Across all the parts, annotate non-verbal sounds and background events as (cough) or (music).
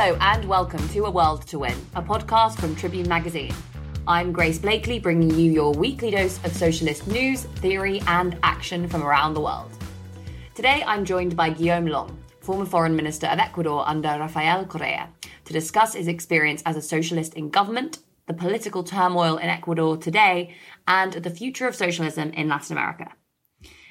Hello and welcome to A World to Win, a podcast from Tribune Magazine. I'm Grace Blakeley, bringing you your weekly dose of socialist news, theory, and action from around the world. Today, I'm joined by Guillaume Long, former Foreign Minister of Ecuador under Rafael Correa, to discuss his experience as a socialist in government, the political turmoil in Ecuador today, and the future of socialism in Latin America.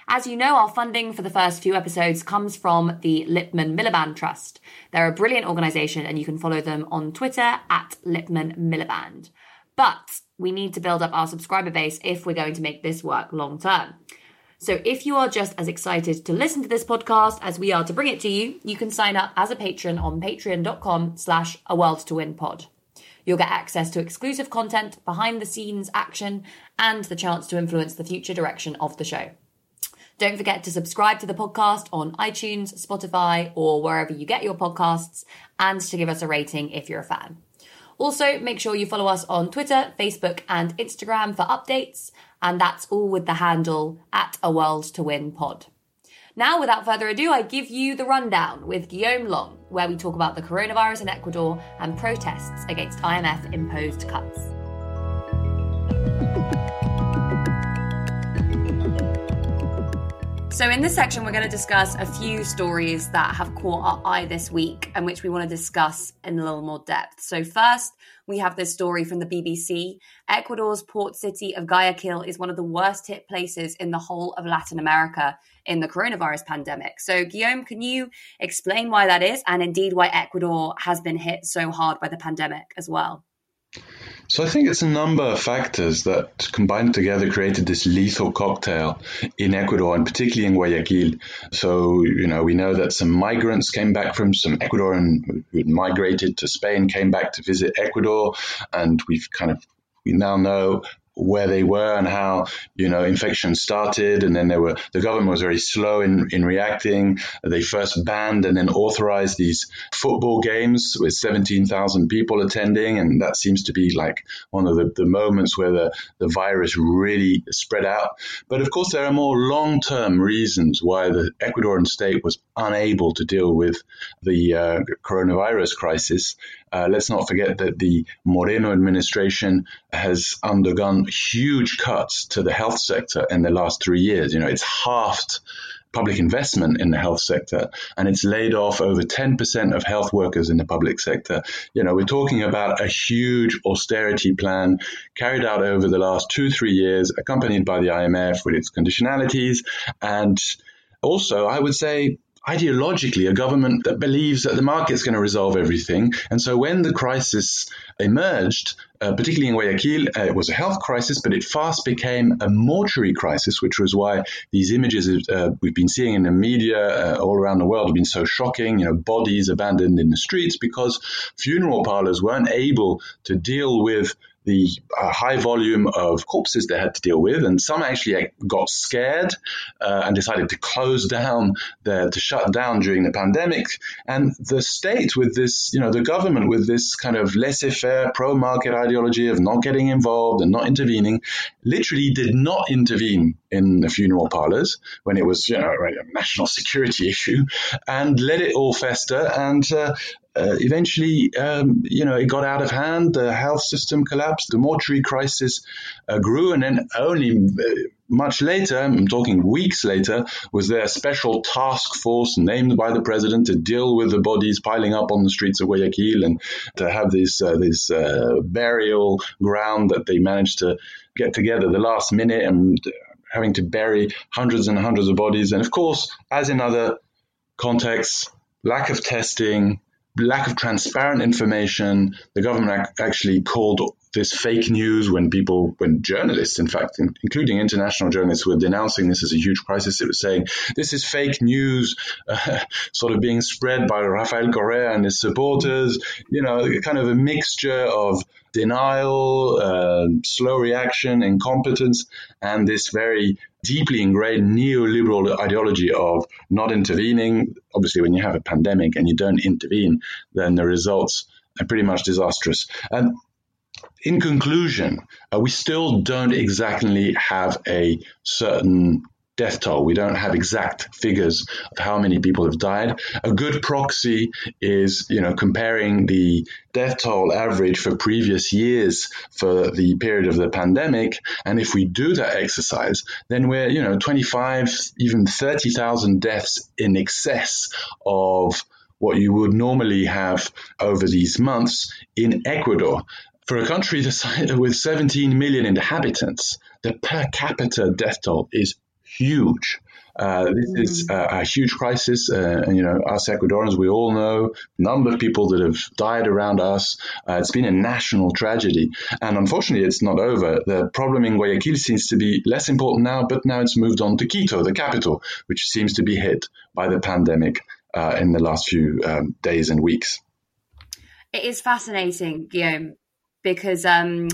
As you know, our funding for the first few episodes comes from the Lipman Miliband Trust. They're a brilliant organization and you can follow them on Twitter at Lipman Miliband. But we need to build up our subscriber base if we're going to make this work long term. So if you are just as excited to listen to this podcast as we are to bring it to you, you can sign up as a patron on patreon.com slash a world to win pod. You'll get access to exclusive content, behind the scenes action, and the chance to influence the future direction of the show. Don't forget to subscribe to the podcast on iTunes, Spotify, or wherever you get your podcasts, and to give us a rating if you're a fan. Also, make sure you follow us on Twitter, Facebook, and Instagram for updates, and that's all with the handle at A World to Win Pod. Now, without further ado, I give you the rundown with Guillaume Long, where we talk about the coronavirus in Ecuador and protests against IMF imposed cuts. So, in this section, we're going to discuss a few stories that have caught our eye this week and which we want to discuss in a little more depth. So, first, we have this story from the BBC. Ecuador's port city of Guayaquil is one of the worst hit places in the whole of Latin America in the coronavirus pandemic. So, Guillaume, can you explain why that is and indeed why Ecuador has been hit so hard by the pandemic as well? So I think it's a number of factors that combined together created this lethal cocktail in Ecuador and particularly in Guayaquil. So, you know, we know that some migrants came back from some Ecuadorian who had migrated to Spain, came back to visit Ecuador, and we've kind of we now know where they were and how you know infection started. And then they were the government was very slow in, in reacting. They first banned and then authorized these football games with 17,000 people attending. And that seems to be like one of the, the moments where the, the virus really spread out. But of course there are more long-term reasons why the Ecuadorian state was unable to deal with the uh, coronavirus crisis uh, let's not forget that the Moreno administration has undergone huge cuts to the health sector in the last three years. You know, it's halved public investment in the health sector and it's laid off over 10% of health workers in the public sector. You know, we're talking about a huge austerity plan carried out over the last two, three years, accompanied by the IMF with its conditionalities. And also, I would say, ideologically a government that believes that the market's going to resolve everything. And so when the crisis emerged, uh, particularly in Guayaquil, uh, it was a health crisis, but it fast became a mortuary crisis, which was why these images uh, we've been seeing in the media uh, all around the world have been so shocking. You know, bodies abandoned in the streets because funeral parlors weren't able to deal with the uh, high volume of corpses they had to deal with, and some actually got scared uh, and decided to close (laughs) down, their, to shut down during the pandemic. And the state, with this, you know, the government with this kind of laissez-faire, pro-market ideology of not getting involved and not intervening, literally did not intervene in the funeral parlors when it was, you know, a national security (laughs) issue, and let it all fester. And uh, eventually, um, you know, it got out of hand. The health system collapsed. The mortuary crisis uh, grew, and then only uh, much later, I'm talking weeks later, was there a special task force named by the president to deal with the bodies piling up on the streets of Guayaquil and to have this uh, this uh, burial ground that they managed to get together the last minute and having to bury hundreds and hundreds of bodies. And of course, as in other contexts, lack of testing, lack of transparent information. The government actually called this fake news when people, when journalists, in fact, including international journalists, were denouncing this as a huge crisis. It was saying this is fake news, uh, (laughs) sort of being spread by Rafael Correa and his supporters. You know, kind of a mixture of denial, uh, slow reaction, incompetence, and this very deeply ingrained neoliberal ideology of not intervening. Obviously, when you have a pandemic and you don't intervene, then the results are pretty much disastrous. And in conclusion, uh, we still don't exactly have a certain death toll. We don't have exact figures of how many people have died. A good proxy is, you know, comparing the death toll average for previous years for the period of the pandemic. And if we do that exercise, then we're, you know, 25, even 30,000 deaths in excess of what you would normally have over these months in Ecuador. For a country with 17 million inhabitants, the per capita death toll is huge. Uh, this mm. is a, a, huge crisis, uh, and you know, us Ecuadorians, we all know number of people that have died around us. Uh, it's been a national tragedy, and unfortunately, it's not over. The problem in Guayaquil seems to be less important now, but now it's moved on to Quito, the capital, which seems to be hit by the pandemic uh, in the last few um, days and weeks. It is fascinating, Guillaume, because. Um,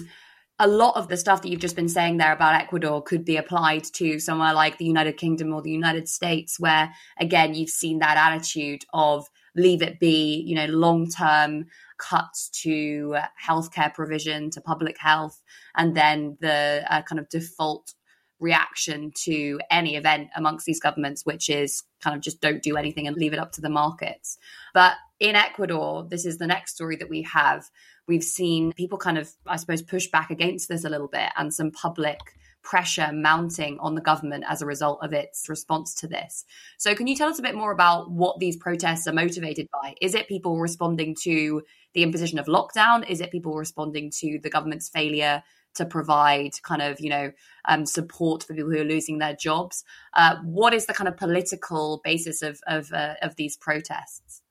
a lot of the stuff that you've just been saying there about Ecuador could be applied to somewhere like the United Kingdom or the United States, where again, you've seen that attitude of leave it be, you know, long term cuts to healthcare provision, to public health, and then the uh, kind of default reaction to any event amongst these governments, which is kind of just don't do anything and leave it up to the markets. But in Ecuador, this is the next story that we have we've seen people kind of, I suppose, push back against this a little bit and some public pressure mounting on the government as a result of its response to this. So, can you tell us a bit more about what these protests are motivated by? Is it people responding to the imposition of lockdown? Is it people responding to the government's failure to provide kind of, you know, um, support for people who are losing their jobs? Uh, what is the kind of political basis of of, uh, of these protests?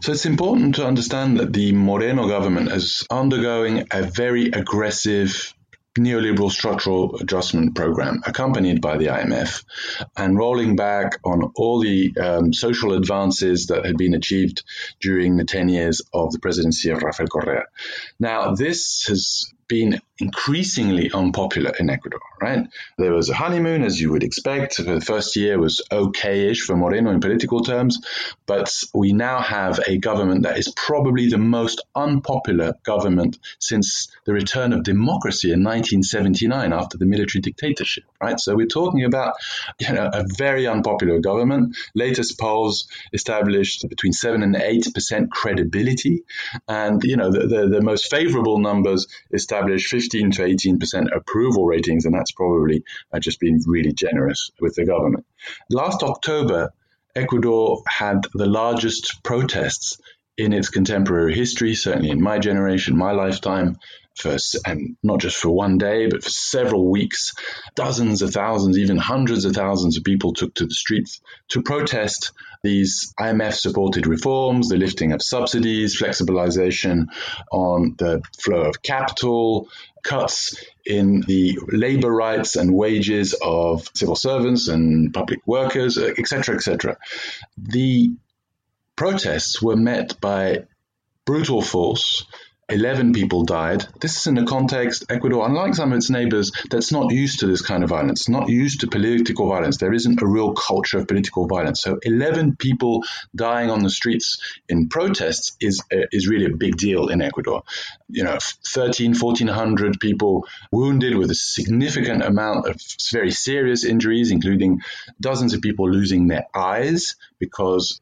So it's important to understand that the Moreno government is undergoing a very aggressive neoliberal structural adjustment program accompanied by the IMF and rolling back on all the um, social advances that had been achieved during the 10 years of the presidency of Rafael Correa. Now, this has been increasingly unpopular in Ecuador, right? There was a honeymoon, as you would expect. The first year was okay-ish for Moreno in political terms, but we now have a government that is probably the most unpopular government since the return of democracy in 1979 after the military dictatorship, right? So we're talking about you know, a very unpopular government. Latest polls established between 7 and 8% credibility. And, you know, the, the, the most favorable numbers established 15 to 18% approval ratings, and that's probably uh, just been really generous with the government. Last October, Ecuador had the largest protests in its contemporary history, certainly in my generation, my lifetime, for, and um, not just for one day, but for several weeks. Dozens of thousands, even hundreds of thousands of people took to the streets to protest these IMF supported reforms, the lifting of subsidies, flexibilization on the flow of capital, cuts in the labor rights and wages of civil servants and public workers, etc., etc. The protests were met by brutal force 11 people died. This is in a context, Ecuador, unlike some of its neighbors, that's not used to this kind of violence, not used to political violence. There isn't a real culture of political violence. So 11 people dying on the streets in protests is, uh, is really a big deal in Ecuador. You know, 13, 1400 people wounded with a significant amount of very serious injuries, including dozens of people losing their eyes because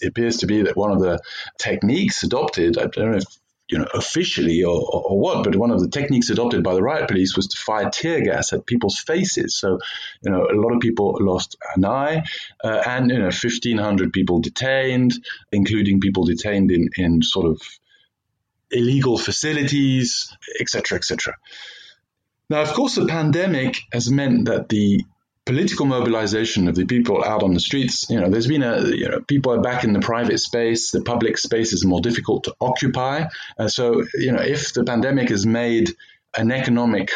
it appears to be that one of the techniques adopted, I don't know if you know, officially or, or, or, what, but one of the techniques adopted by the riot police was to fire tear gas at people's faces. So, you know, a lot of people lost an eye, uh, and you know, fifteen hundred people detained, including people detained in in sort of illegal facilities, etc., etc. Now, of course, the pandemic has meant that the political mobilization of the people out on the streets. You know, there's been a, you know, people are back in the private space. The public space is more difficult to occupy. Uh, so, you know, if the pandemic has made an economic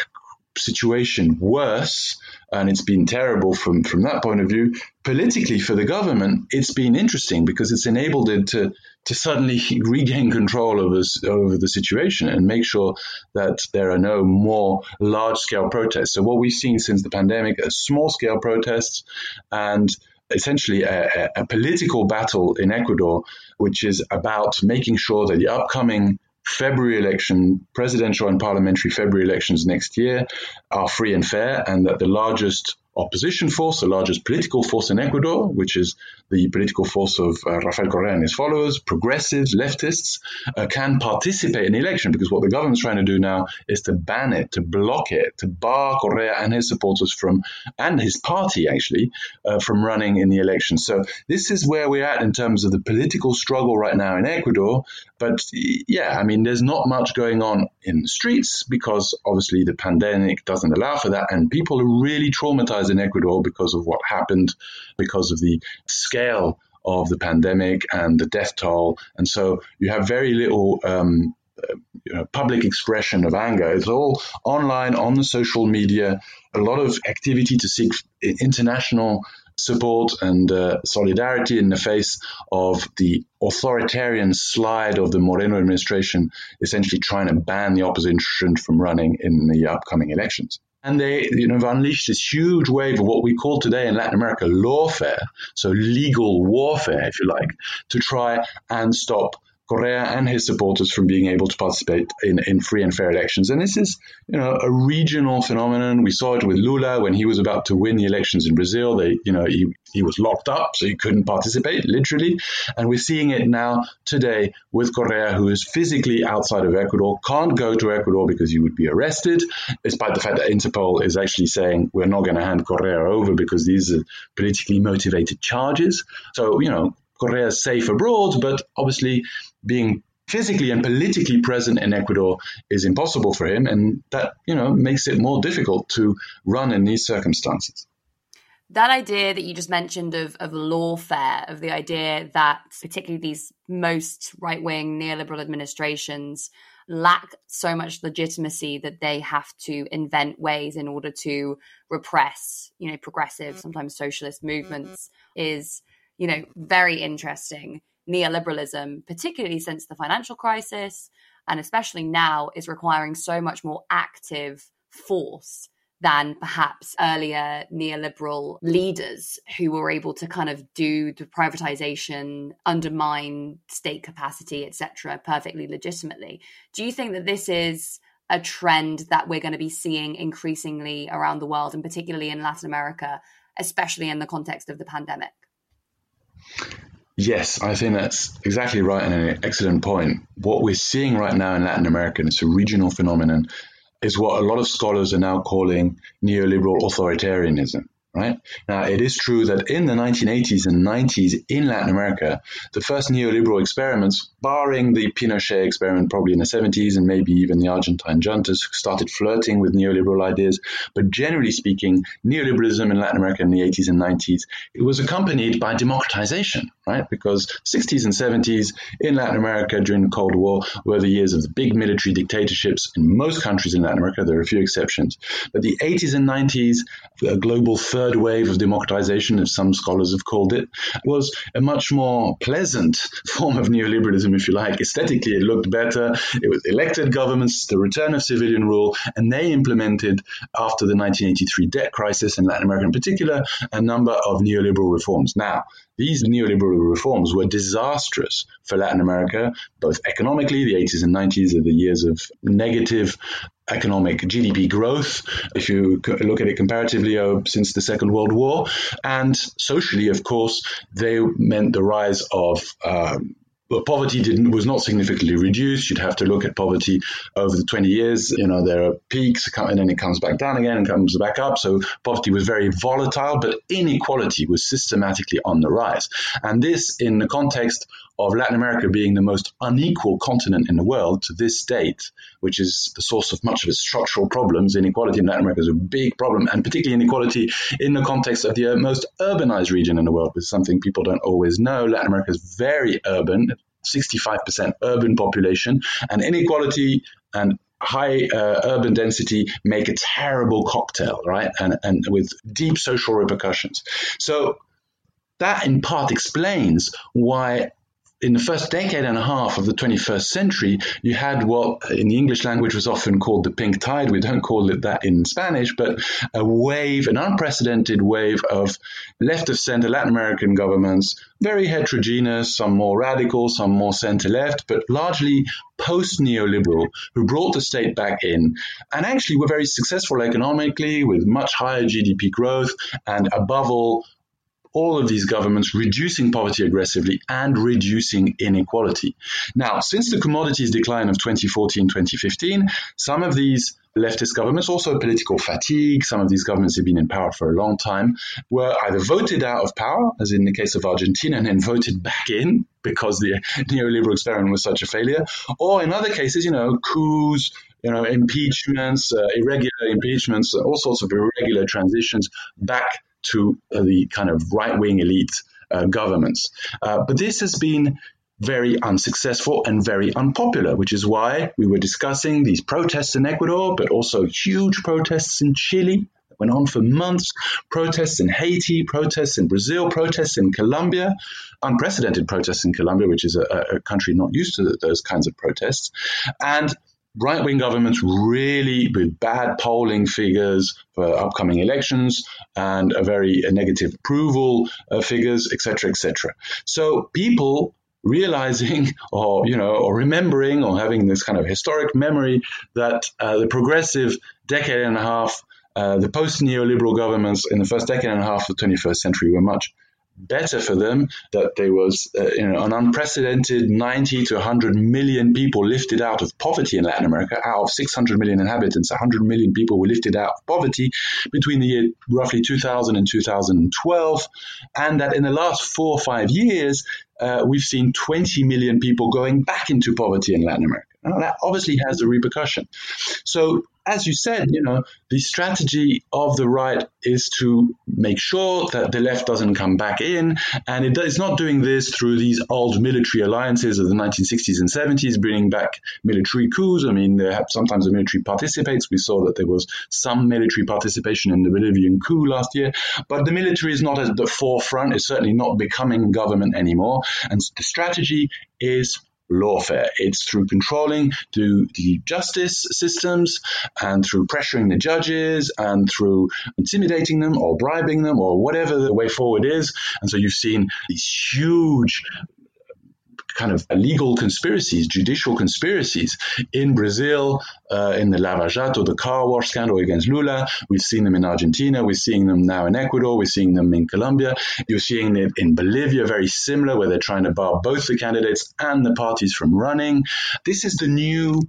situation worse, and it's been terrible from, from that point of view. Politically, for the government, it's been interesting because it's enabled it to, to suddenly (laughs) regain control over, over the situation and make sure that there are no more large scale protests. So, what we've seen since the pandemic are small scale protests and essentially a, a political battle in Ecuador, which is about making sure that the upcoming February election, presidential and parliamentary February elections next year are free and fair, and that the largest opposition force, the largest political force in Ecuador, which is the political force of uh, Rafael Correa and his followers, progressives, leftists, uh, can participate in the election because what the government's trying to do now is to ban it, to block it, to bar Correa and his supporters from, and his party actually, uh, from running in the election. So this is where we're at in terms of the political struggle right now in Ecuador. But yeah, I mean, there's not much going on in the streets because obviously the pandemic doesn't allow for that. And people are really traumatized in Ecuador because of what happened, because of the scale of the pandemic and the death toll. And so you have very little um, you know, public expression of anger. It's all online on the social media, a lot of activity to seek international support and uh, solidarity in the face of the authoritarian slide of the Moreno administration, essentially trying to ban the opposition from running in the upcoming elections. And they, you know, have unleashed this huge wave of what we call today in Latin America lawfare, so legal warfare, if you like, to try and stop Correa and his supporters from being able to participate in, in free and fair elections. And this is, you know, a regional phenomenon. We saw it with Lula when he was about to win the elections in Brazil. They, you know, he, he was locked up, so he couldn't participate, literally. And we're seeing it now today with Correa, who is physically outside of Ecuador, can't go to Ecuador because he would be arrested, despite the fact that Interpol is actually saying we're not going to hand Correa over because these are politically motivated charges. So, you know, Correa is safe abroad, but obviously being physically and politically present in Ecuador is impossible for him, and that you know makes it more difficult to run in these circumstances. That idea that you just mentioned of of lawfare, of the idea that particularly these most right wing neoliberal administrations lack so much legitimacy that they have to invent ways in order to repress, you know, progressive, mm. sometimes socialist movements, mm-hmm. is you know very interesting neoliberalism, particularly since the financial crisis, and especially now, is requiring so much more active force than perhaps earlier neoliberal leaders who were able to kind of do the privatization, undermine state capacity, etc., perfectly legitimately. Do you think that this is a trend that we're going to be seeing increasingly around the world, and particularly in Latin America, especially in the context of the pandemic? Yes, I think that's exactly right and an excellent point. What we're seeing right now in Latin America, and it's a regional phenomenon, is what a lot of scholars are now calling neoliberal authoritarianism right? Now, it is true that in the 1980s and 90s in Latin America, the first neoliberal experiments, barring the Pinochet experiment probably in the 70s and maybe even the Argentine juntas, started flirting with neoliberal ideas. But generally speaking, neoliberalism in Latin America in the 80s and 90s, it was accompanied by democratization, right? Because 60s and 70s in Latin America during the Cold War were the years of the big military dictatorships in most countries in Latin America. There are a few exceptions. But the 80s and 90s, a global third wave of democratization, as some scholars have called it, was a much more pleasant (laughs) form of neoliberalism, if you like. Aesthetically, it looked better. It was elected governments, the return of civilian rule, and they implemented, after the 1983 debt crisis in Latin America in particular, a number of neoliberal reforms. Now, these neoliberal reforms were disastrous for Latin America, both economically, the 80s and 90s are the years of negative economic GDP growth, if you look at it comparatively uh, since the Second World War. And socially, of course, they meant the rise of um, poverty didn't was not significantly reduced. You'd have to look at poverty over the 20 years. You know, there are peaks and then it comes back down again and comes back up. So poverty was very volatile, but inequality was systematically on the rise. And this in the context of Latin America being the most unequal continent in the world to this date, which is the source of much of its structural problems. Inequality in Latin America is a big problem, and particularly inequality in the context of the most urbanized region in the world, which is something people don't always know. Latin America is very urban, 65% urban population, and inequality and high uh, urban density make a terrible cocktail, right? And, and with deep social repercussions. So that in part explains why in the first decade and a half of the 21st century, you had what in the English language was often called the pink tide. We don't call it that in Spanish, but a wave, an unprecedented wave of left of center Latin American governments, very heterogeneous, some more radical, some more center left, but largely post neoliberal, who brought the state back in and actually were very successful economically with much higher GDP growth and above all, all of these governments reducing poverty aggressively and reducing inequality. Now, since the commodities decline of 2014 2015, some of these leftist governments, also political fatigue, some of these governments have been in power for a long time, were either voted out of power, as in the case of Argentina, and then voted back in because the (laughs) neoliberal experiment was such a failure, or in other cases, you know, coups, you know, impeachments, uh, irregular impeachments, all sorts of irregular transitions back to the kind of right wing elite uh, governments. Uh, but this has been very unsuccessful and very unpopular, which is why we were discussing these protests in Ecuador, but also huge protests in Chile that went on for months, protests in Haiti, protests in Brazil, protests in Colombia, unprecedented protests in Colombia, which is a, a country not used to those kinds of protests. And right wing governments really, with bad polling figures for upcoming elections and a very negative approval uh, figures, etc., etc. So people realizing (laughs) or you know or remembering or having this kind of historic memory that uh, the progressive decade and a half uh, the post neoliberal governments in the first decade and a half of the 21st century were much better for them that there was uh, you know, an unprecedented 90 to 100 million people lifted out of poverty in Latin America. Out of 600 million inhabitants, 100 million people were lifted out of poverty between the year roughly 2000 and 2012. And that in the last four or five years, uh, we've seen 20 million people going back into poverty in Latin America. Now, that obviously has a repercussion. So as you said, you know, the strategy of the right is to make sure that the left doesn't come back in, and it is not doing this through these old military alliances of the 1960s and 70s, bringing back military coups. I mean, sometimes the military participates. We saw that there was some military participation in the Bolivian coup last year, but the military is not at the forefront. It's certainly not becoming government anymore, and the strategy is lawfare. It's through controlling through the justice systems and through pressuring the judges and through intimidating them or bribing them or whatever the way forward is. And so you've seen these huge kind of legal conspiracies, judicial conspiracies in Brazil, uh, in the Lava Jato, the car wash scandal against Lula. We've seen them in Argentina. We're seeing them now in Ecuador. We're seeing them in Colombia. You're seeing it in Bolivia, very similar, where they're trying to bar both the candidates and the parties from running. This is the new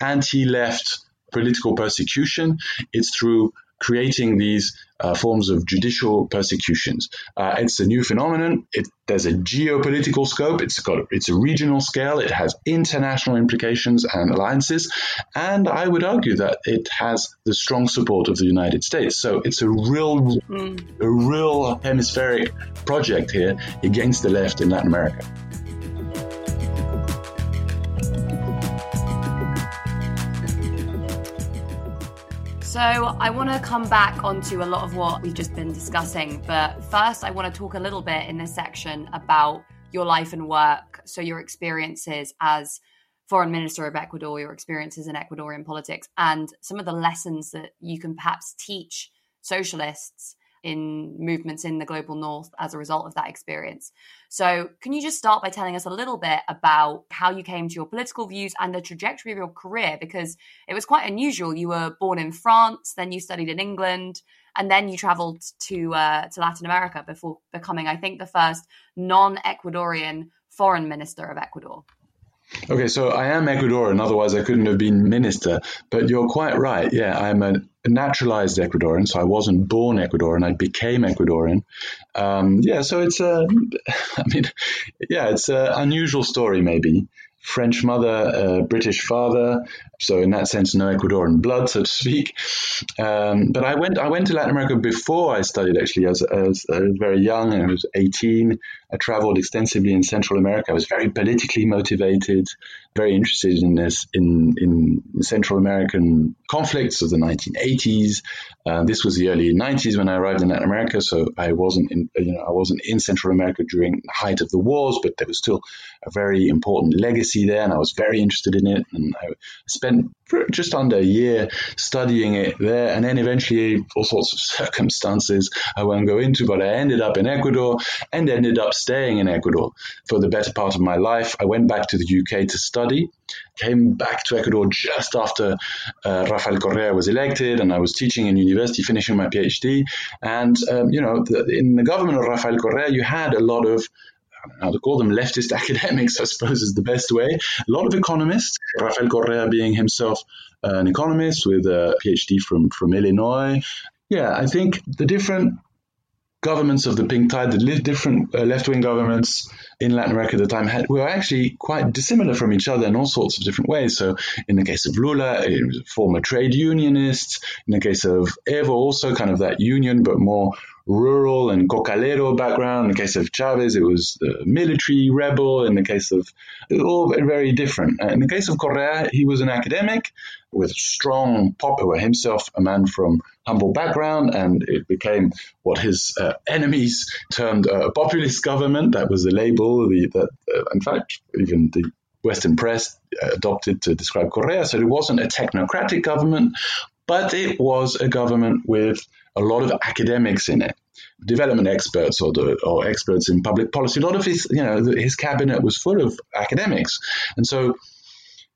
anti left political persecution. It's through creating these uh, forms of judicial persecutions. Uh, it's a new phenomenon. It, there's a geopolitical scope. It's got it's a regional scale. It has international implications and alliances, and I would argue that it has the strong support of the United States. So it's a real, mm. a real hemispheric project here against the left in Latin America. So, I want to come back onto a lot of what we've just been discussing, but first, I want to talk a little bit in this section about your life and work. So, your experiences as foreign minister of Ecuador, your experiences in Ecuadorian politics, and some of the lessons that you can perhaps teach socialists in movements in the global north as a result of that experience. So, can you just start by telling us a little bit about how you came to your political views and the trajectory of your career? Because it was quite unusual. You were born in France, then you studied in England, and then you traveled to uh, to Latin America before becoming, I think, the first non-Ecuadorian foreign minister of Ecuador. Okay, so I am Ecuadorian, otherwise I couldn't have been minister. But you're quite right. Yeah, I'm a naturalized Ecuadorian, so I wasn't born Ecuadorian. I became Ecuadorian. Um, yeah, so it's a, (laughs) I mean, yeah, it's an unusual story maybe. French mother, uh, British father, so in that sense, no Ecuadorian blood, so to speak. Um, but I went, I went to Latin America before I studied. Actually, as, as was very young, I was 18. I traveled extensively in Central America. I was very politically motivated, very interested in this in in Central American conflicts of the 1980s. Uh, this was the early 90s when I arrived in Latin America, so I wasn't in you know I wasn't in Central America during the height of the wars, but there was still a very important legacy there, and I was very interested in it. And I spent just under a year studying it there, and then eventually all sorts of (laughs) circumstances I won't go into, but I ended up in Ecuador and ended up staying in Ecuador for the better part of my life. I went back to the UK to study, came back to Ecuador just after uh, Rafael Correa was elected, and I was teaching in university, finishing my PhD. And um, you know, the, in the government of Rafael Correa, you had a lot of how to call them leftist (laughs) academics, I suppose is the best way. A lot of economists, Rafael Correa being himself an economist with a PhD from, from Illinois. Yeah, I think the different governments of the pink tide, the different uh, left wing governments in Latin America at the time had, were actually quite dissimilar from each other in all sorts of different ways. So, in the case of Lula, former trade unionists. In the case of Evo, also kind of that union, but more rural and cocalero background. In the case of Chavez, it was the military rebel. In the case of all very different. In the case of Correa, he was an academic with strong popular himself, a man from humble background, and it became what his uh, enemies termed a populist government. That was the label the, that, uh, in fact, even the Western press adopted to describe Correa. So it wasn't a technocratic government, but it was a government with a lot of academics in it, development experts or, the, or experts in public policy. A lot of his, you know, his cabinet was full of academics, and so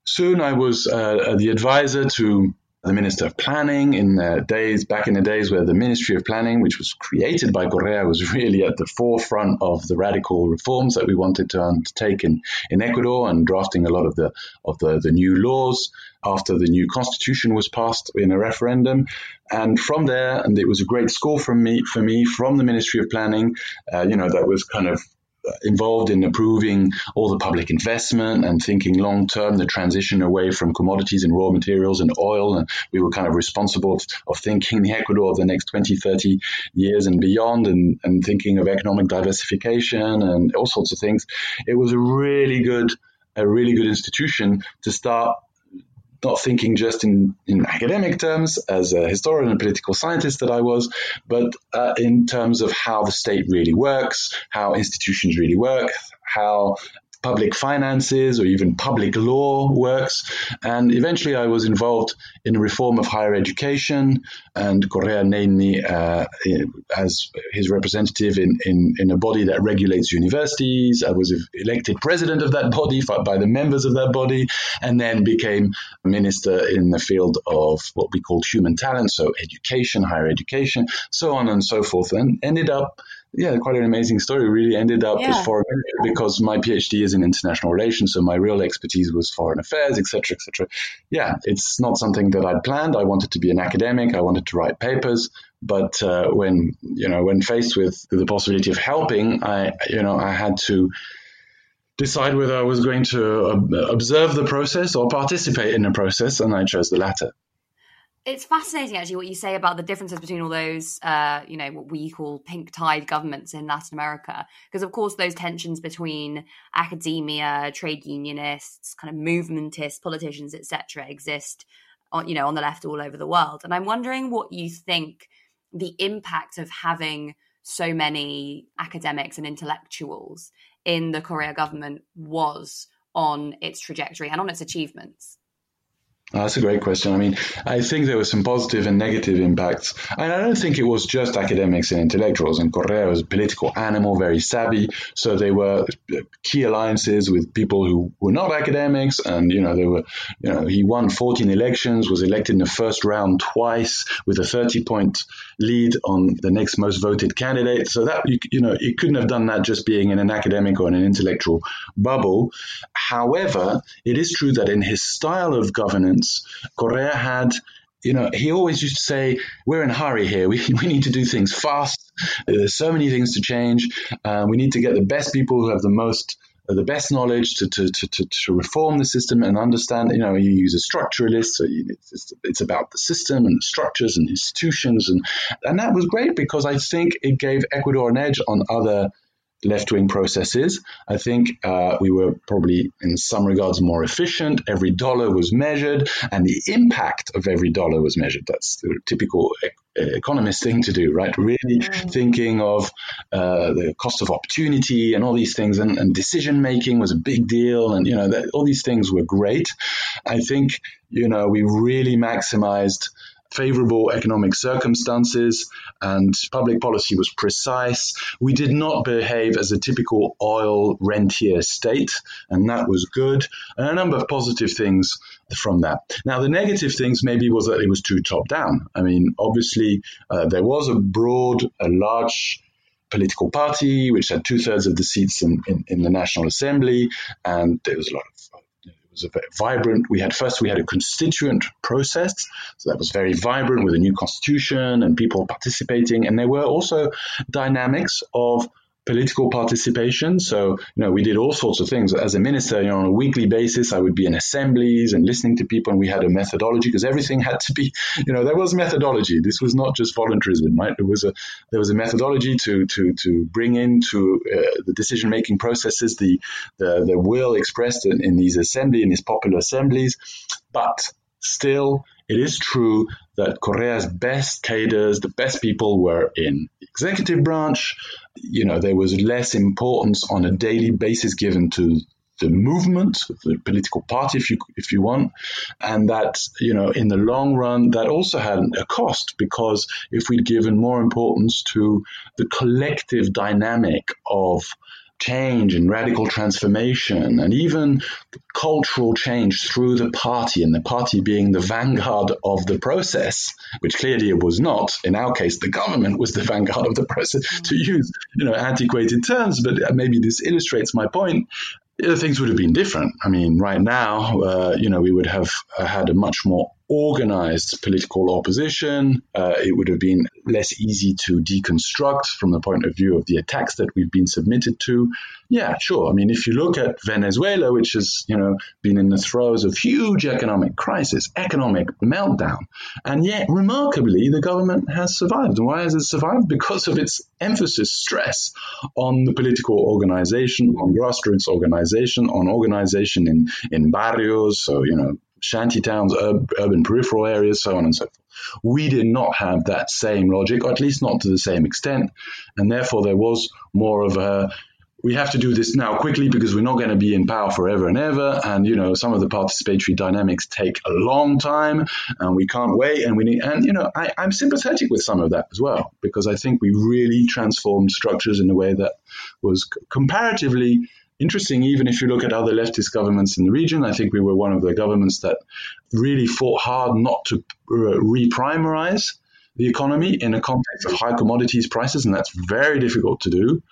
soon I was uh, the advisor to the Minister of Planning in the days back in the days where the Ministry of Planning, which was created by Correa, was really at the forefront of the radical reforms that we wanted to undertake in, in Ecuador and drafting a lot of the of the, the new laws after the new constitution was passed in a referendum. And from there, and it was a great school from me for me from the Ministry of Planning. Uh, you know, that was kind of involved in approving all the public investment and thinking long term, the transition away from commodities and raw materials and oil. And we were kind of responsible of, thinking the Ecuador of the next 20, 30 years and beyond and, and thinking of economic diversification and all sorts of things. It was a really good, a really good institution to start not thinking just in, in academic terms as a historian and political scientist that I was, but uh, in terms of how the state really works, how institutions really work, how public finances or even public law works. And eventually I was involved in the reform of higher education and Correa named me uh, as his representative in, in, in, a body that regulates universities. I was elected president of that body by the members of that body and then became minister in the field of what we called human talent, so education, higher education, so on and so forth, and ended up yeah, quite an amazing story. Really ended up yeah. as foreign because my PhD is in international relations, so my real expertise was foreign affairs, etc., etc. Yeah, it's not something that I'd planned. I wanted to be an academic. I wanted to write papers, but uh, when you know, when faced with the possibility of helping, I you know, I had to decide whether I was going to observe the process or participate in the process, and I chose the latter it's fascinating actually what you say about the differences between all those uh, you know what we call pink tide governments in latin america. Because of course those tensions between academia trade unionists kind of movementist politicians etc exist on you know on the left all over the world. And i'm wondering what you think the impact of having so many academics and intellectuals in the Correa government was on its trajectory and on its achievements Oh, that's a great question. I mean, I think there were some positive and negative impacts. And I don't think it was just academics and intellectuals. And Correa was a political animal, very savvy. So they were uh, key alliances with people who were not academics. And, you know, they were, you know, he won 14 elections, was elected in the first round twice with a 30 point lead on the next most voted candidate. So that, you, you know, he couldn't have done that just being in an academic or in an intellectual bubble. However, it is true that in his style of governance, Correa had you know, he always used to say, "We're in a hurry here. We, (laughs) we need to do things fast. There's so many things to change. Uh, we need to get the best people who have the most, uh, the best knowledge to, to, to, to, to reform the system and understand. You know, you use a structuralist, so you, it's, it's about the system and the structures and institutions, and and that was great because I think it gave Ecuador an edge on other left wing processes. I think uh, we were probably, in some regards, more efficient. Every dollar was measured, and the impact of every dollar was measured. That's the typical economist thing to do, right? Really mm. thinking of uh, the cost of opportunity and all these things, and, and decision making was a big deal, and you know that, all these things were great. I think you know we really maximized favorable economic circumstances and public policy was precise. We did not behave as a typical oil rentier state, and that was good. And a number of positive things from that. Now, the negative things maybe was that it was too top down. I mean, obviously, uh, there was a broad, a large political party which had two thirds of the seats in, in, in the National Assembly, and there was a lot of was a very vibrant. We had first we had a constituent process, so that was very vibrant with a new constitution and people participating, and there were also dynamics of political participation. So, you know, we did all sorts of things. As a minister, you know, on a weekly basis, I would be in assemblies and listening to people, and we had a methodology because everything (laughs) had to be, you know, there was methodology. This was not just voluntarism, right? There was a there was a methodology to to to bring into uh, the decision making processes the, the the will expressed in, in these assembly in these popular assemblies, but still it is true that Correa's best cadres, the best people were in the executive branch. You know, there was less importance on a daily basis given to the movement, the political party, if you if you want, and that you know in the long run that also had a cost because if we'd given more importance to the collective dynamic of change and radical transformation and even cultural change through the party and the party being the vanguard of the process, which clearly it was not. In our case, the government was the (laughs) vanguard of the process to use, you know, antiquated terms, but maybe this illustrates my point. Things would have been different. I mean, right now, uh, you know, we would have uh, had a much more organized political opposition. Uh, it would have been less easy to deconstruct from the point of view of the attacks that we've been submitted to. Yeah, sure. I mean, if you look at Venezuela, which has, you know, been in the throes of huge economic crisis, economic meltdown, and yet remarkably, the government has survived. Why has it survived? Because of its emphasis, stress on the political organization, on grassroots organization, on organization in, in barrios, so, you know, shanty towns, ur- urban peripheral areas, so on and so forth. We did not have that same logic, or at least not to the same extent, and therefore there was more of a we have to do this now quickly because we're not going to be in power forever and ever. And you know, some of the participatory dynamics take a long time, and we can't wait. And we need, and you know, I, I'm sympathetic with some of that as well because I think we really transformed structures in a way that was comparatively interesting, even if you look at other leftist governments in the region. I think we were one of the governments that really fought hard not to uh, reprimarize the economy in a context of high commodities prices, and that's very difficult to do.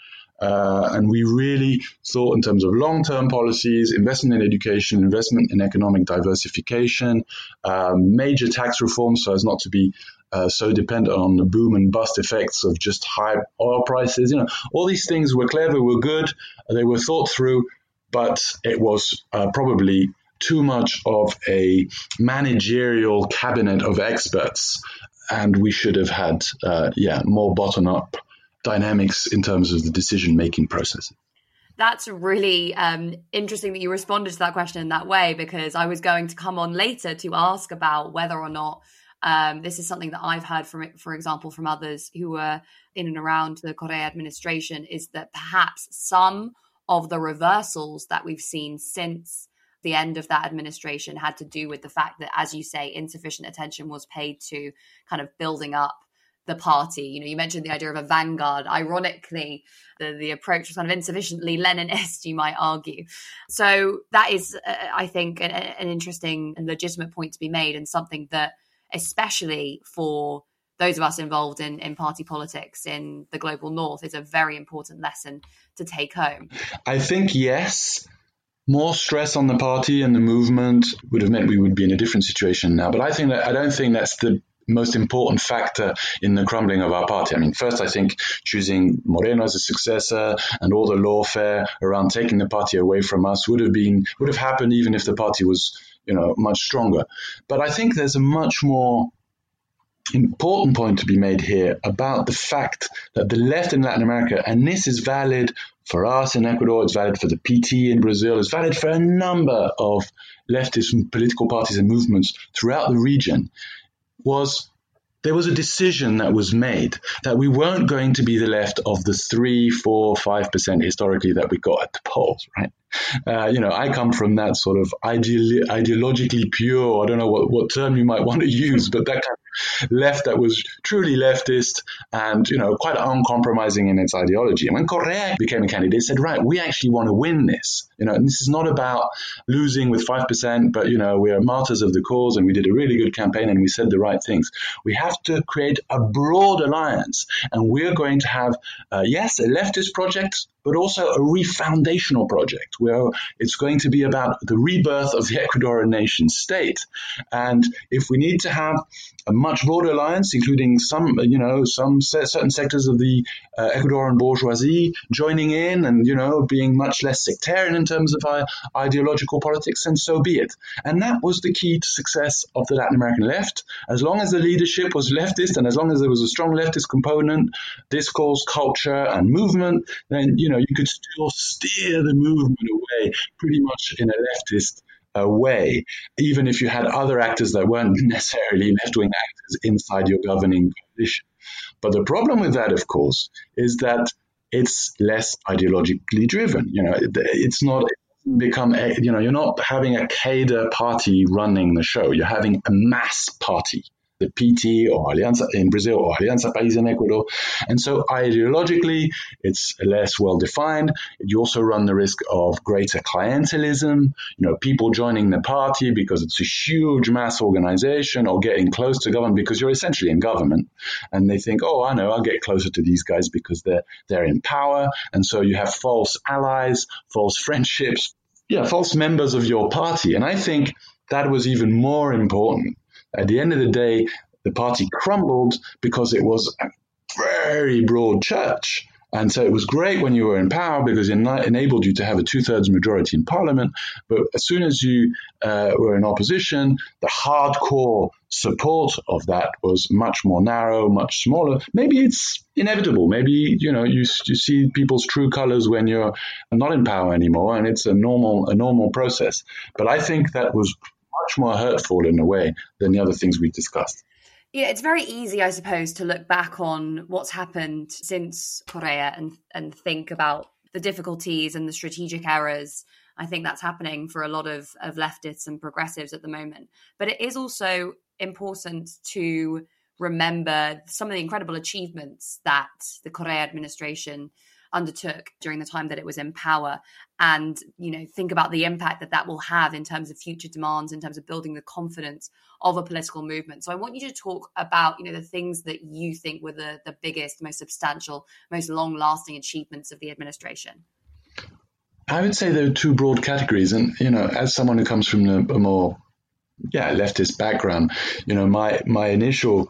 Uh, and we really thought in terms of long term policies, investment in education, investment in economic diversification, um, major tax reforms so as not to be uh, so dependent on the boom and bust effects of just high oil prices. You know, all these things were clever, were good, they were thought through, but it was uh, probably too much of a managerial cabinet of experts, and we should have had, uh, yeah, more bottom up dynamics in terms of the decision making process. That's really um, interesting that you responded to that question in that way because I was going to come on later to ask about whether or not um, this is something that I've heard from, for example, from others who were in and around the Correa administration, is that perhaps some of the reversals that we've seen since the end of that administration had to do with the fact that, as you say, insufficient attention was paid to kind of building up the party. You know, you mentioned the idea of a vanguard. Ironically, the, the approach was kind of insufficiently Leninist, you might argue. So that is, uh, I think, an, an interesting and legitimate point to be made, and something that especially for those of us involved in, in party politics in the global north is a very important lesson to take home. I think yes. More stress on the party and the movement would have meant we would be in a different situation now. But I think that I don't think that's the most important factor in the crumbling of our party. I mean, first, I think choosing Moreno as a successor and all the lawfare around taking the party away from us would have been would have happened even if the party was you know, much stronger. But I think there's a much more important point to be made here about the fact that the left in Latin America, and this is valid for us in Ecuador, it's valid for the PT in Brazil, it's valid for a number of leftist political parties and movements throughout the region, was there was a decision that was made that we weren't going to be the left of the three, four, five percent historically that we got at the polls, right? Uh, you know, I come from that sort of ideolo- ideologically pure. I don't know what, what term you might (laughs) want to use, but that kind of left that was truly leftist and, you know, quite uncompromising in its ideology. And when Correa became a candidate, they said, right, we actually want to win this. You know, and this is not about losing with 5%, but, you know, we are martyrs of the cause and we did a really good campaign and we said the right things. We have to create a broad alliance and we're going to have, uh, yes, a leftist project, but also a refoundational project where it's going to be about the rebirth of the (laughs) Ecuadorian nation state. And if we need to have a much broader alliance, including some, you know, some certain sectors of the uh, Ecuadorian bourgeoisie joining in and, you know, being much less sectarian in terms of our ideological politics, and so be it. And that was the key to success of the Latin American left. As long as the leadership was leftist and as long as there was a strong leftist component, discourse, culture, and movement, then, you know, you could still steer the movement away pretty much in a leftist uh, way, even if you had other actors that weren't (laughs) necessarily left wing actors inside your governing coalition. But the problem with that, of course, is that it's less ideologically driven. You know, it's not become a, you know you're not having a cadre party running the show. You're having a mass party the PT or Alianza in Brazil or Alianza País in Ecuador. And so ideologically, it's less well defined. You also run the risk of greater clientelism, you know, people joining the party because it's a huge mass organization or getting close to government because you're essentially in government. And they think, oh, I know, I'll get closer to these guys because they're, they're in power. And so you have false allies, false friendships, yeah, false members of your party. And I think that was even more important at the end of the day, the party crumbled because it was a very broad church. And so it was great when you were in power because it enabled you to have a two thirds majority in parliament. But as soon as you uh, were in opposition, the hardcore support of that was much more narrow, much smaller. Maybe it's inevitable. Maybe you know you, you see people's true colors when you're not in power anymore, and it's a normal a normal process. But I think that was much more hurtful in a way than the other things we discussed. Yeah, it's very easy, I suppose, to look back on what's happened since Correa and and think about the difficulties and the strategic errors. I think that's happening for a lot of, of leftists and progressives at the moment. But it is also important to remember some of the incredible achievements that the Correa administration undertook during the time that it was in power. And you know think about the impact that that will have in terms of future demands in terms of building the confidence of a political movement. So i want you to talk about you know the things that you think were the the biggest most substantial most long lasting achievements of the administration. I would say there are two broad categories. And you know as someone who comes from a, a more yeah leftist background you know my my initial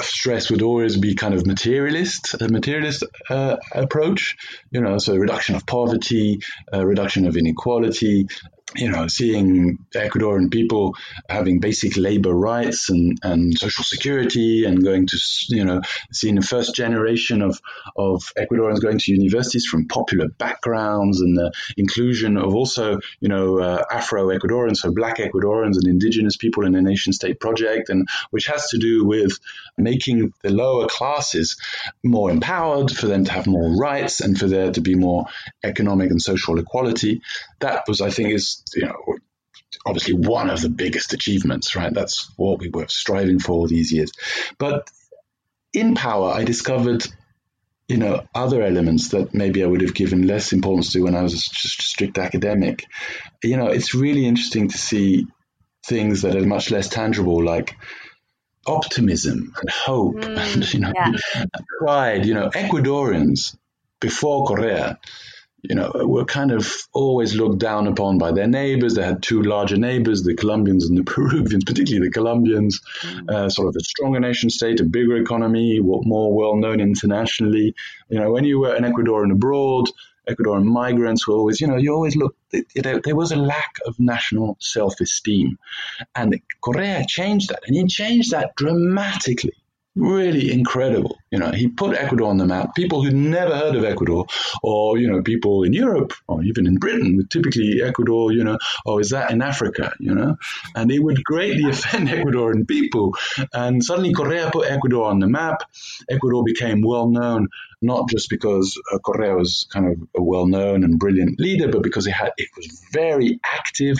stress would always be kind of materialist, a materialist uh, approach, you know, so reduction of poverty, uh, reduction of inequality, you know, seeing Ecuadorian people having basic labor rights and, and social security and going to, you know, seeing the first generation of, of Ecuadorians going to universities from popular backgrounds and the inclusion of also, you know, uh, Afro Ecuadorians, so black Ecuadorians and indigenous people in the nation state project, and which has to do with making the lower classes more empowered, for them to have more rights and for there to be more economic and social equality. That was, I think, is you know, obviously one of the biggest achievements, right? That's what we were striving for all these years. But in power, I discovered, you know, other elements that maybe I would have given less importance to when I was a strict academic. You know, it's really interesting to see things that are much less tangible, like optimism and hope mm, and you know yeah. pride. You know, Ecuadorians before Correa you know, were kind of always looked down upon by their neighbors. They had two larger neighbors, the Colombians and the (laughs) Peruvians, particularly the Colombians, mm. uh, sort of a stronger nation state, a bigger economy, more well known internationally. You know, when you were an Ecuadorian abroad, Ecuadorian migrants were always, you know, you always look, there, there was a lack of national self esteem. And Correa changed that, and he changed that dramatically really incredible. You know, he put Ecuador on the map. People who'd never heard of Ecuador, or you know, people in Europe or even in Britain, would typically Ecuador, you know, oh, is that in Africa? You know, and it would greatly (laughs) offend Ecuadorian people. And suddenly Correa put Ecuador on the map. Ecuador became well known not just because uh, Correa was kind of a well-known and brilliant leader, but because it had it was very active,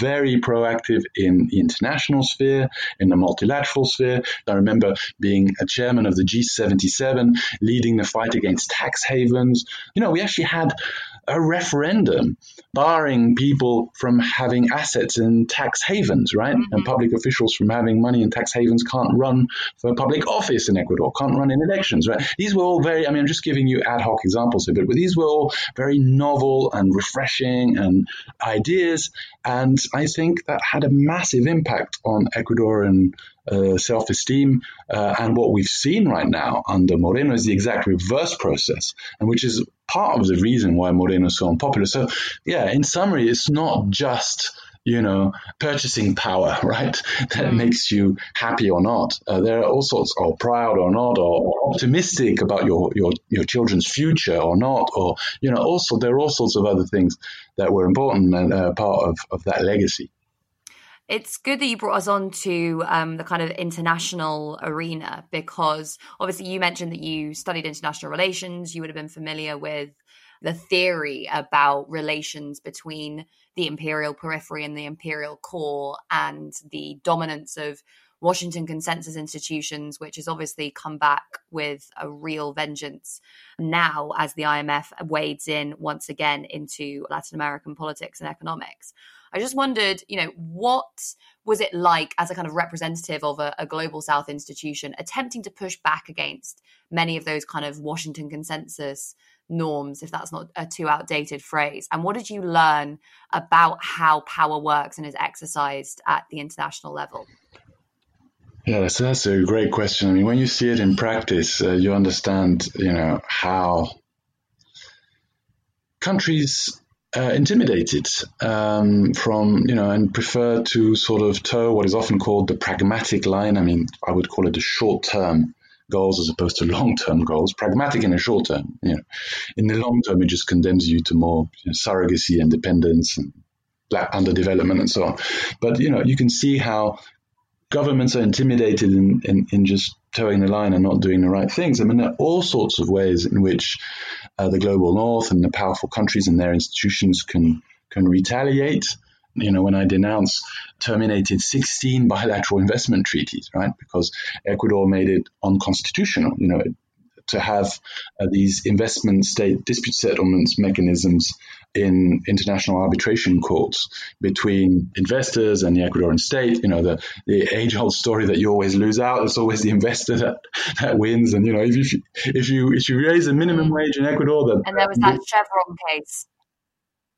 very proactive in the international sphere, in the multilateral sphere. I remember being a chairman of the G77, leading the fight against tax havens. You know, we actually had a referendum barring people from having assets in tax havens, right? Mm-hmm. And public officials from having money in tax havens can't run for public office in Ecuador, can't run in elections, right? These were all very, I mean, I'm just giving you ad hoc examples here, but these were all very novel and refreshing and ideas. And I think that had a massive impact on Ecuadorian uh, self esteem. Uh, and what we've seen right now under Moreno is the exact reverse process, and which is part of the reason why Moreno is so unpopular. So, yeah, in summary, it's not just you know, purchasing power, (laughs) right? That mm. makes you happy or not. Uh, there are all sorts, or proud or not, or optimistic about your, your, your children's future or not, or, you know, also there are all sorts of other things that were important and uh, part of, of that legacy. It's good that you brought us on to um, the kind of international arena because obviously you mentioned that you studied international relations. You would have been familiar with the theory about relations between the imperial periphery and the imperial core and the dominance of Washington consensus institutions, which has obviously come back with a real vengeance now as the IMF wades in once again into Latin American politics and economics. I just wondered, you know, what was it like as a kind of representative of a, a, global South institution attempting to push back against many of those kind of Washington consensus norms, if that's not a too outdated phrase? And what did you learn about how power works and is exercised at the international level? Yeah, so that's a great question. I mean, when you see it in practice, uh, you understand, you know, how countries uh, intimidated um, from, you know, and prefer to sort of toe what is often called the pragmatic line. I mean, I would call it the short term goals as opposed to long term goals. Pragmatic in the short term, you know. In the long term, it just condemns you to more you know, surrogacy and dependence and black underdevelopment and so on. But, you know, you can see how governments are intimidated in, in, in, just toeing the line and not doing the right things. I mean, there are all sorts of ways in which uh, the global north and the powerful countries and their institutions can can retaliate. You know, when I denounce terminated 16 bilateral investment treaties, right? Because Ecuador made it unconstitutional. You know, to have uh, these investment state dispute settlements mechanisms in international arbitration courts between investors and the Ecuadorian state. You know, the, the age old story that you always lose out. It's always the investor (laughs) that, that wins. And, you know, if you, if you, if you raise the minimum mm. wage in Ecuador, that. And there was that Chevron case.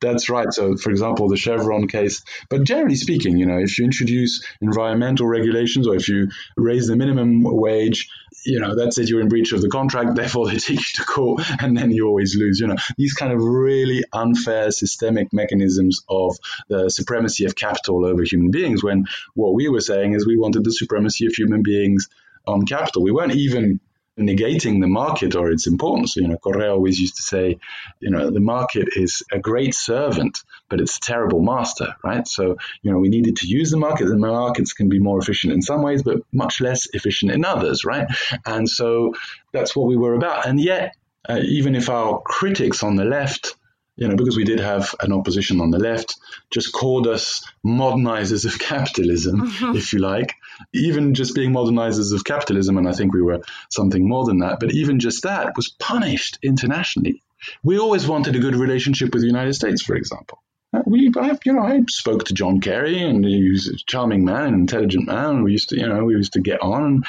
That's right. So, for example, the Chevron case. But generally speaking, you know, if you introduce environmental regulations or if you raise the minimum wage, you know, that's it. You're in breach of the contract. Therefore, they take you to court, and then you always lose. You know, these kind of really unfair systemic mechanisms of the supremacy of capital over human beings. When what we were saying is we wanted the supremacy of human beings on capital. We weren't even negating the market or its importance. You know, Correa always used to say, you know, the market is a great servant, but it's a terrible master, right? So, you know, we needed to use the market, and markets can be more efficient in some ways, but much less efficient in others, right? And so that's what we were about. And yet, uh, even if our critics on the left you know, because we did have an opposition on the left, just called us modernizers of (laughs) capitalism, mm-hmm. if you like. Even just being modernizers of capitalism, and I think we were something more than that, but even just that was punished internationally. We always wanted a good relationship with the United States, for example. Uh, we, I, you know, I spoke to John Kerry, and he was a charming man, an intelligent man. We used to, you know, we used to get on.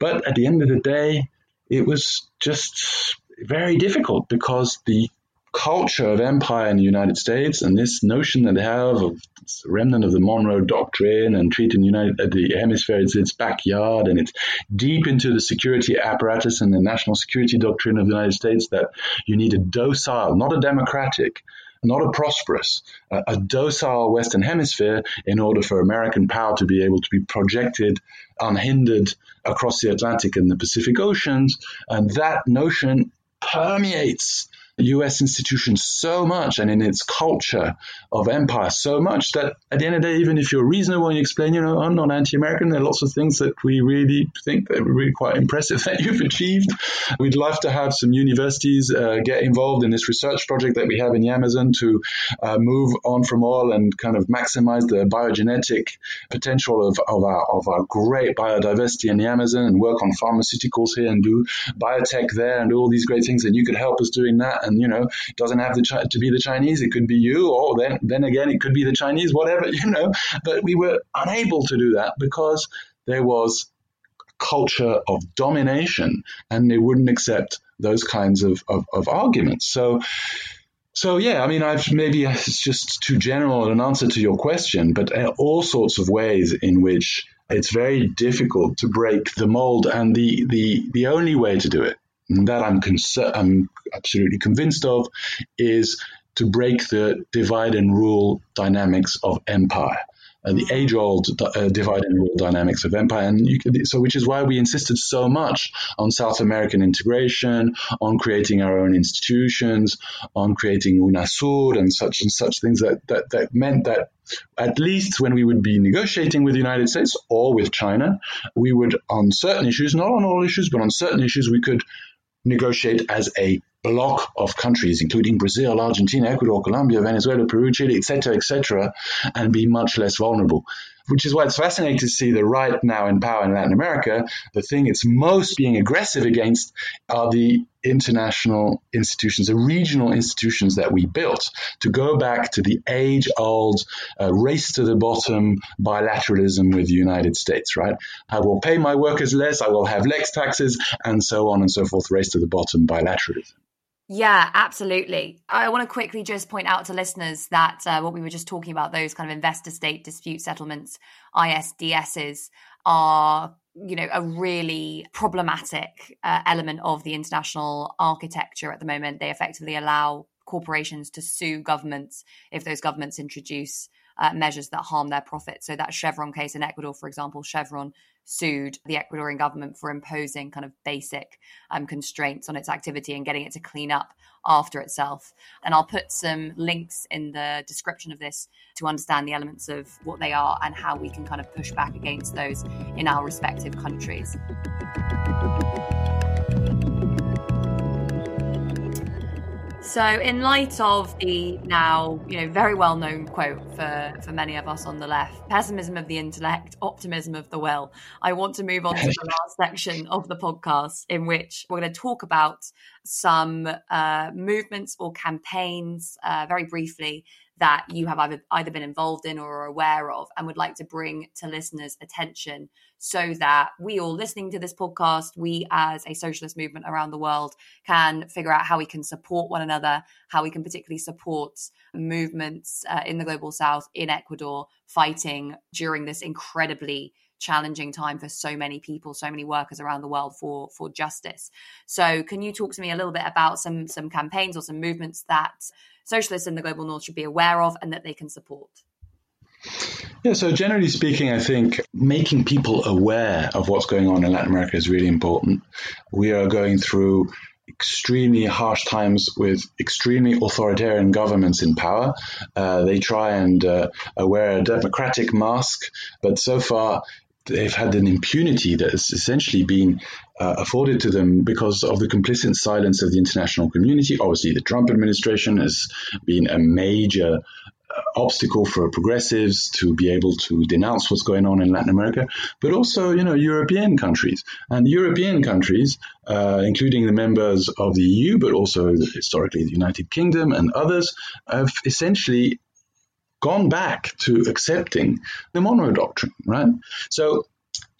But at the end of the day, it was just very difficult because the culture of empire in the United States and this notion that they have of remnant of the Monroe Doctrine and treating United, uh, the hemisphere as its backyard and it's deep into the security apparatus and the national security doctrine of the United States that you need a docile, not a democratic, not a prosperous, uh, a docile Western Hemisphere in order for American power to be able to be projected unhindered across the Atlantic and the Pacific Oceans. And that notion permeates US institutions so much and in its culture of empire so much that at the end of the day, even if you're reasonable and you explain, you know, I'm not anti-American, there are lots of things that we really think that are really quite impressive (laughs) that you've achieved. We'd love to have some universities uh, get involved in this research project that we have in the Amazon to uh, move on from oil and kind of maximize the biogenetic potential of, of, our, of our great biodiversity in the Amazon and work on pharmaceuticals here and do biotech there and do all these great things. And you could help us doing that and you know it doesn't have the, to be the Chinese. It could be you, or then then again it could be the Chinese, whatever (laughs) you know. But we were unable to do that because there was culture of domination, and they wouldn't accept those kinds of, of, of arguments. So. So yeah, I mean, I've maybe it's just too general an answer to your question, but uh, all sorts of ways in which it's very difficult to break the mold, and the the the only way to do it that I'm, I'm absolutely convinced of is to break the divide and rule dynamics of empire. Uh, the mm-hmm. age-old uh, divide and rule dynamics of empire, and could, so which is why we insisted so much on South American integration, on creating our own institutions, on creating UNASUR and such and such things that that, that meant that at least when we would be negotiating with the United States or with China, we would on certain issues, not on all issues, but on certain issues, we could negotiate as a block of countries, including Brazil, Argentina, Ecuador, Colombia, Venezuela, Peru, Chile, etc., etc., and be much less vulnerable which is why it's fascinating to see the right now in power in Latin America. The thing it's most being aggressive against are the international institutions, the regional institutions that we built to go back to the age old uh, race to the bottom bilateralism with the United States, right? I will pay my workers less, I will have less taxes, and so on and so forth, race to the bottom bilateralism. Yeah, absolutely. I want to quickly just point out to listeners that uh, what we were just talking about, those kind of investor state dispute settlements, ISDSs, are you know a really problematic uh, element of the international architecture at the moment they effectively allow corporations to sue governments if those governments introduce uh, measures that harm their profits. So that Chevron case in Ecuador, for example, Chevron sued the Ecuadorian government for imposing kind of basic um, constraints on its activity and getting it to clean up after itself. And I'll put some links in the description of this to understand the elements of what they are and how we can kind of push back against those in our respective countries. So, in light of the now, you know, very well known quote for, for many of us on the left pessimism of the intellect, optimism of the will, I want to move on to the last section of the podcast in which we're going to talk about some uh, movements or campaigns uh, very briefly that you have either, either been involved in or are aware of and would like to bring to listeners' attention so that we all listening to this podcast, we as a socialist movement around the world can figure out how we can support one another, how we can particularly support movements uh, in the global south, in Ecuador, fighting during this incredibly challenging time for so many people, so many workers around the world for for justice. So, can you talk to me a little bit about some some campaigns or some movements that socialists in the global north should be aware of and that they can support? Yeah, so generally speaking, I think making people aware of what's going on in Latin America is really important. We are going through extremely harsh times with extremely authoritarian governments in power. Uh, they try and uh, wear a democratic mask, but so far they've had an impunity that has essentially been uh, afforded to them because of the complicit silence of the international community. Obviously, the Trump administration has been a major uh, obstacle for progressives to be able to denounce what's going on in Latin America, but also, you know, European countries. And European countries, uh, including the members of the EU, but also historically the United Kingdom and others, have essentially gone back to accepting the Monroe Doctrine, right? So,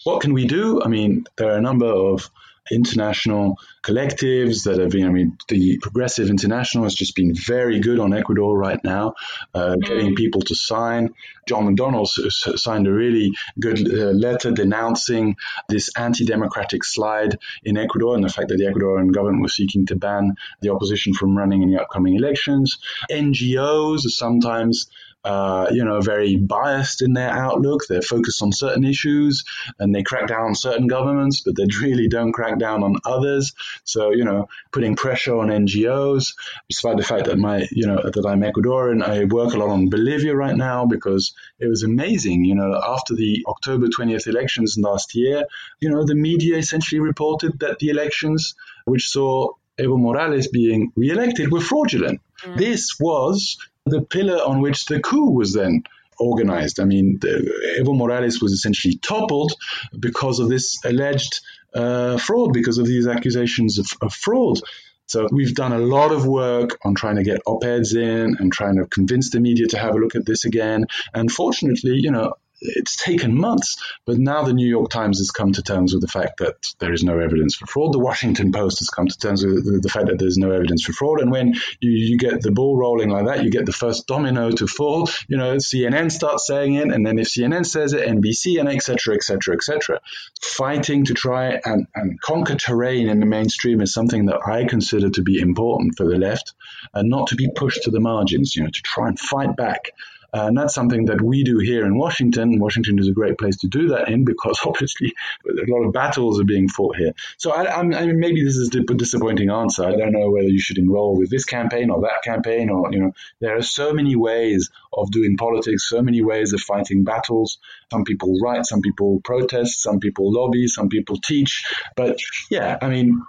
what can we do? I mean, there are a number of international collectives that have been, I mean, the Progressive International has just been very good on Ecuador right now, uh, getting mm. people to sign. John McDonnell signed a really good uh, letter denouncing this anti democratic slide in Ecuador and the fact that the Ecuadorian government was seeking to ban the opposition from running in the upcoming elections. NGOs are sometimes uh, you know, very biased in their outlook. They're focused on certain issues and they crack down on certain governments, but they (laughs) really don't crack down on others. So, you know, putting pressure on NGOs, despite the fact that my, you know, that I'm Ecuadorian, I work a lot on Bolivia right now because it was amazing. You know, after the October 20th elections last year, you know, the media essentially reported that the elections, which saw Evo Morales being re-elected were fraudulent. Mm. This was the pillar on which the coup was then organized. I mean, the, Evo Morales was essentially toppled because of this alleged uh, fraud, because of these accusations of, of fraud. So we've done a lot of work on trying to get op-eds in and trying to convince the media to have a look at this again. And fortunately, you know, it's taken months, but now the New York Times has come to terms with the fact that there is no evidence for fraud. The Washington Post has come to terms with the fact that there's no evidence for fraud. And when you, you get the ball rolling like that, you get the first domino to fall. You know, CNN starts saying it, and then if CNN says it, NBC, and etc., etc., etc. Fighting to try and, and conquer terrain in the mainstream is something that I consider to be important for the left, and not to be pushed to the margins. You know, to try and fight back uh, and that's something that we do here in Washington. Washington is a great place to do that in because (laughs) obviously a lot of battles are being fought here. So I, I mean, maybe this is a disappointing answer. I don't know whether you should enroll with this campaign or that campaign, or you know, there are so many ways of doing politics, so many ways of fighting battles. Some people write, some people protest, some people lobby, some people teach. But yeah, I mean,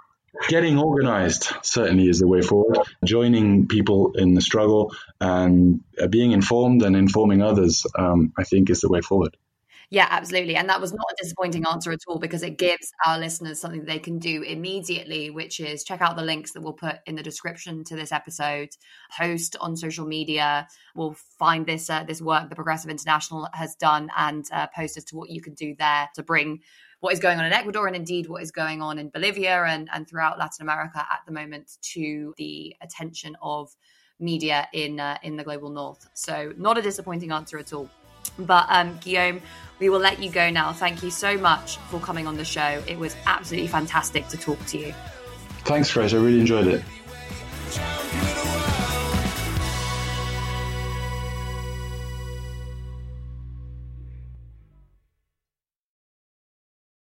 getting organized certainly is the way forward. Joining people in the struggle and uh, being informed and informing others, um, I think, is the way forward. Yeah, absolutely. And that was not a disappointing answer at all because it gives our listeners something they can do immediately, which is check out the links that we'll put in the description to this episode, post on social media. We'll find this uh, this work the Progressive International has done and uh, post as to what you can do there to bring what is going on in Ecuador and indeed what is going on in Bolivia and, and throughout Latin America at the moment to the attention of media in uh, in the global north. So not a disappointing answer at all. But um, Guillaume, we will let you go now. Thank you so much for coming on the show. It was absolutely fantastic to talk to you. Thanks, Grace. I really enjoyed it.